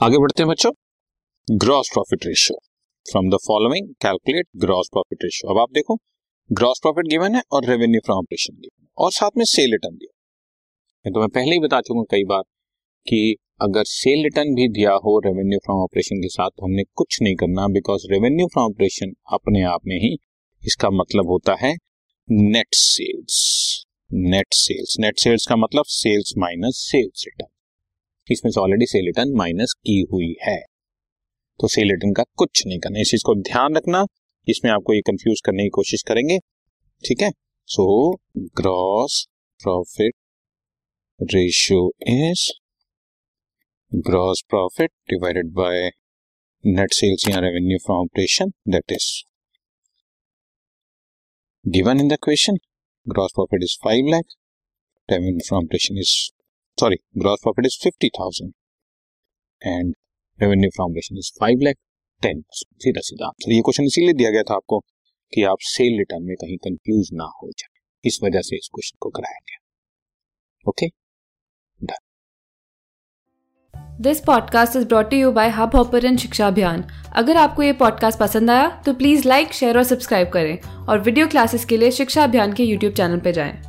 आगे बढ़ते हैं बच्चों। Gross profit ratio from the following calculate gross profit ratio अब आप देखो ग्रॉस प्रॉफिट गिवन है और रेवेन्यू फ्रॉम ऑपरेशन गिवन है। और साथ में सेल रिटर्न दिया। तो मैं पहले ही बता चुका कई बार कि अगर सेल रिटर्न भी दिया हो रेवेन्यू फ्रॉम ऑपरेशन के साथ तो हमने कुछ नहीं करना बिकॉज़ रेवेन्यू फ्रॉम ऑपरेशन अपने आप में ही इसका मतलब होता है net sales net sales net sales का मतलब सेल्स माइनस सेल्स रिटर्न इसमें से ऑलरेडी सेल रिटर्न माइनस की हुई है। तो सेल रिटर्न का कुछ नहीं करना। इस चीज़ को ध्यान रखना। इसमें आपको ये कंफ्यूज करने की कोशिश करेंगे। ठीक है? So gross profit ratio is gross profit divided by net sales या revenue from operation that is given in the question gross profit is five lakh revenue from operation is sorry gross profit is fifty thousand and revenue from operation is five lakh ten सीधा सीधा। Answer ये question इसीलिए दिया गया था आपको कि आप सेल रिटर्न में कहीं कंफ्यूज ना हो जाए। इस वजह से इस क्वेश्चन को कराया गया। Okay this podcast is brought you by Hubhopper शिक्षा अभियान अगर आपको ये पॉडकास्ट पसंद आया तो प्लीज़ लाइक शेयर और सब्सक्राइब करें। और वीडियो क्लासेस के लिए शिक्षा अभियान के यूट्यूब चैनल पर जाएँ।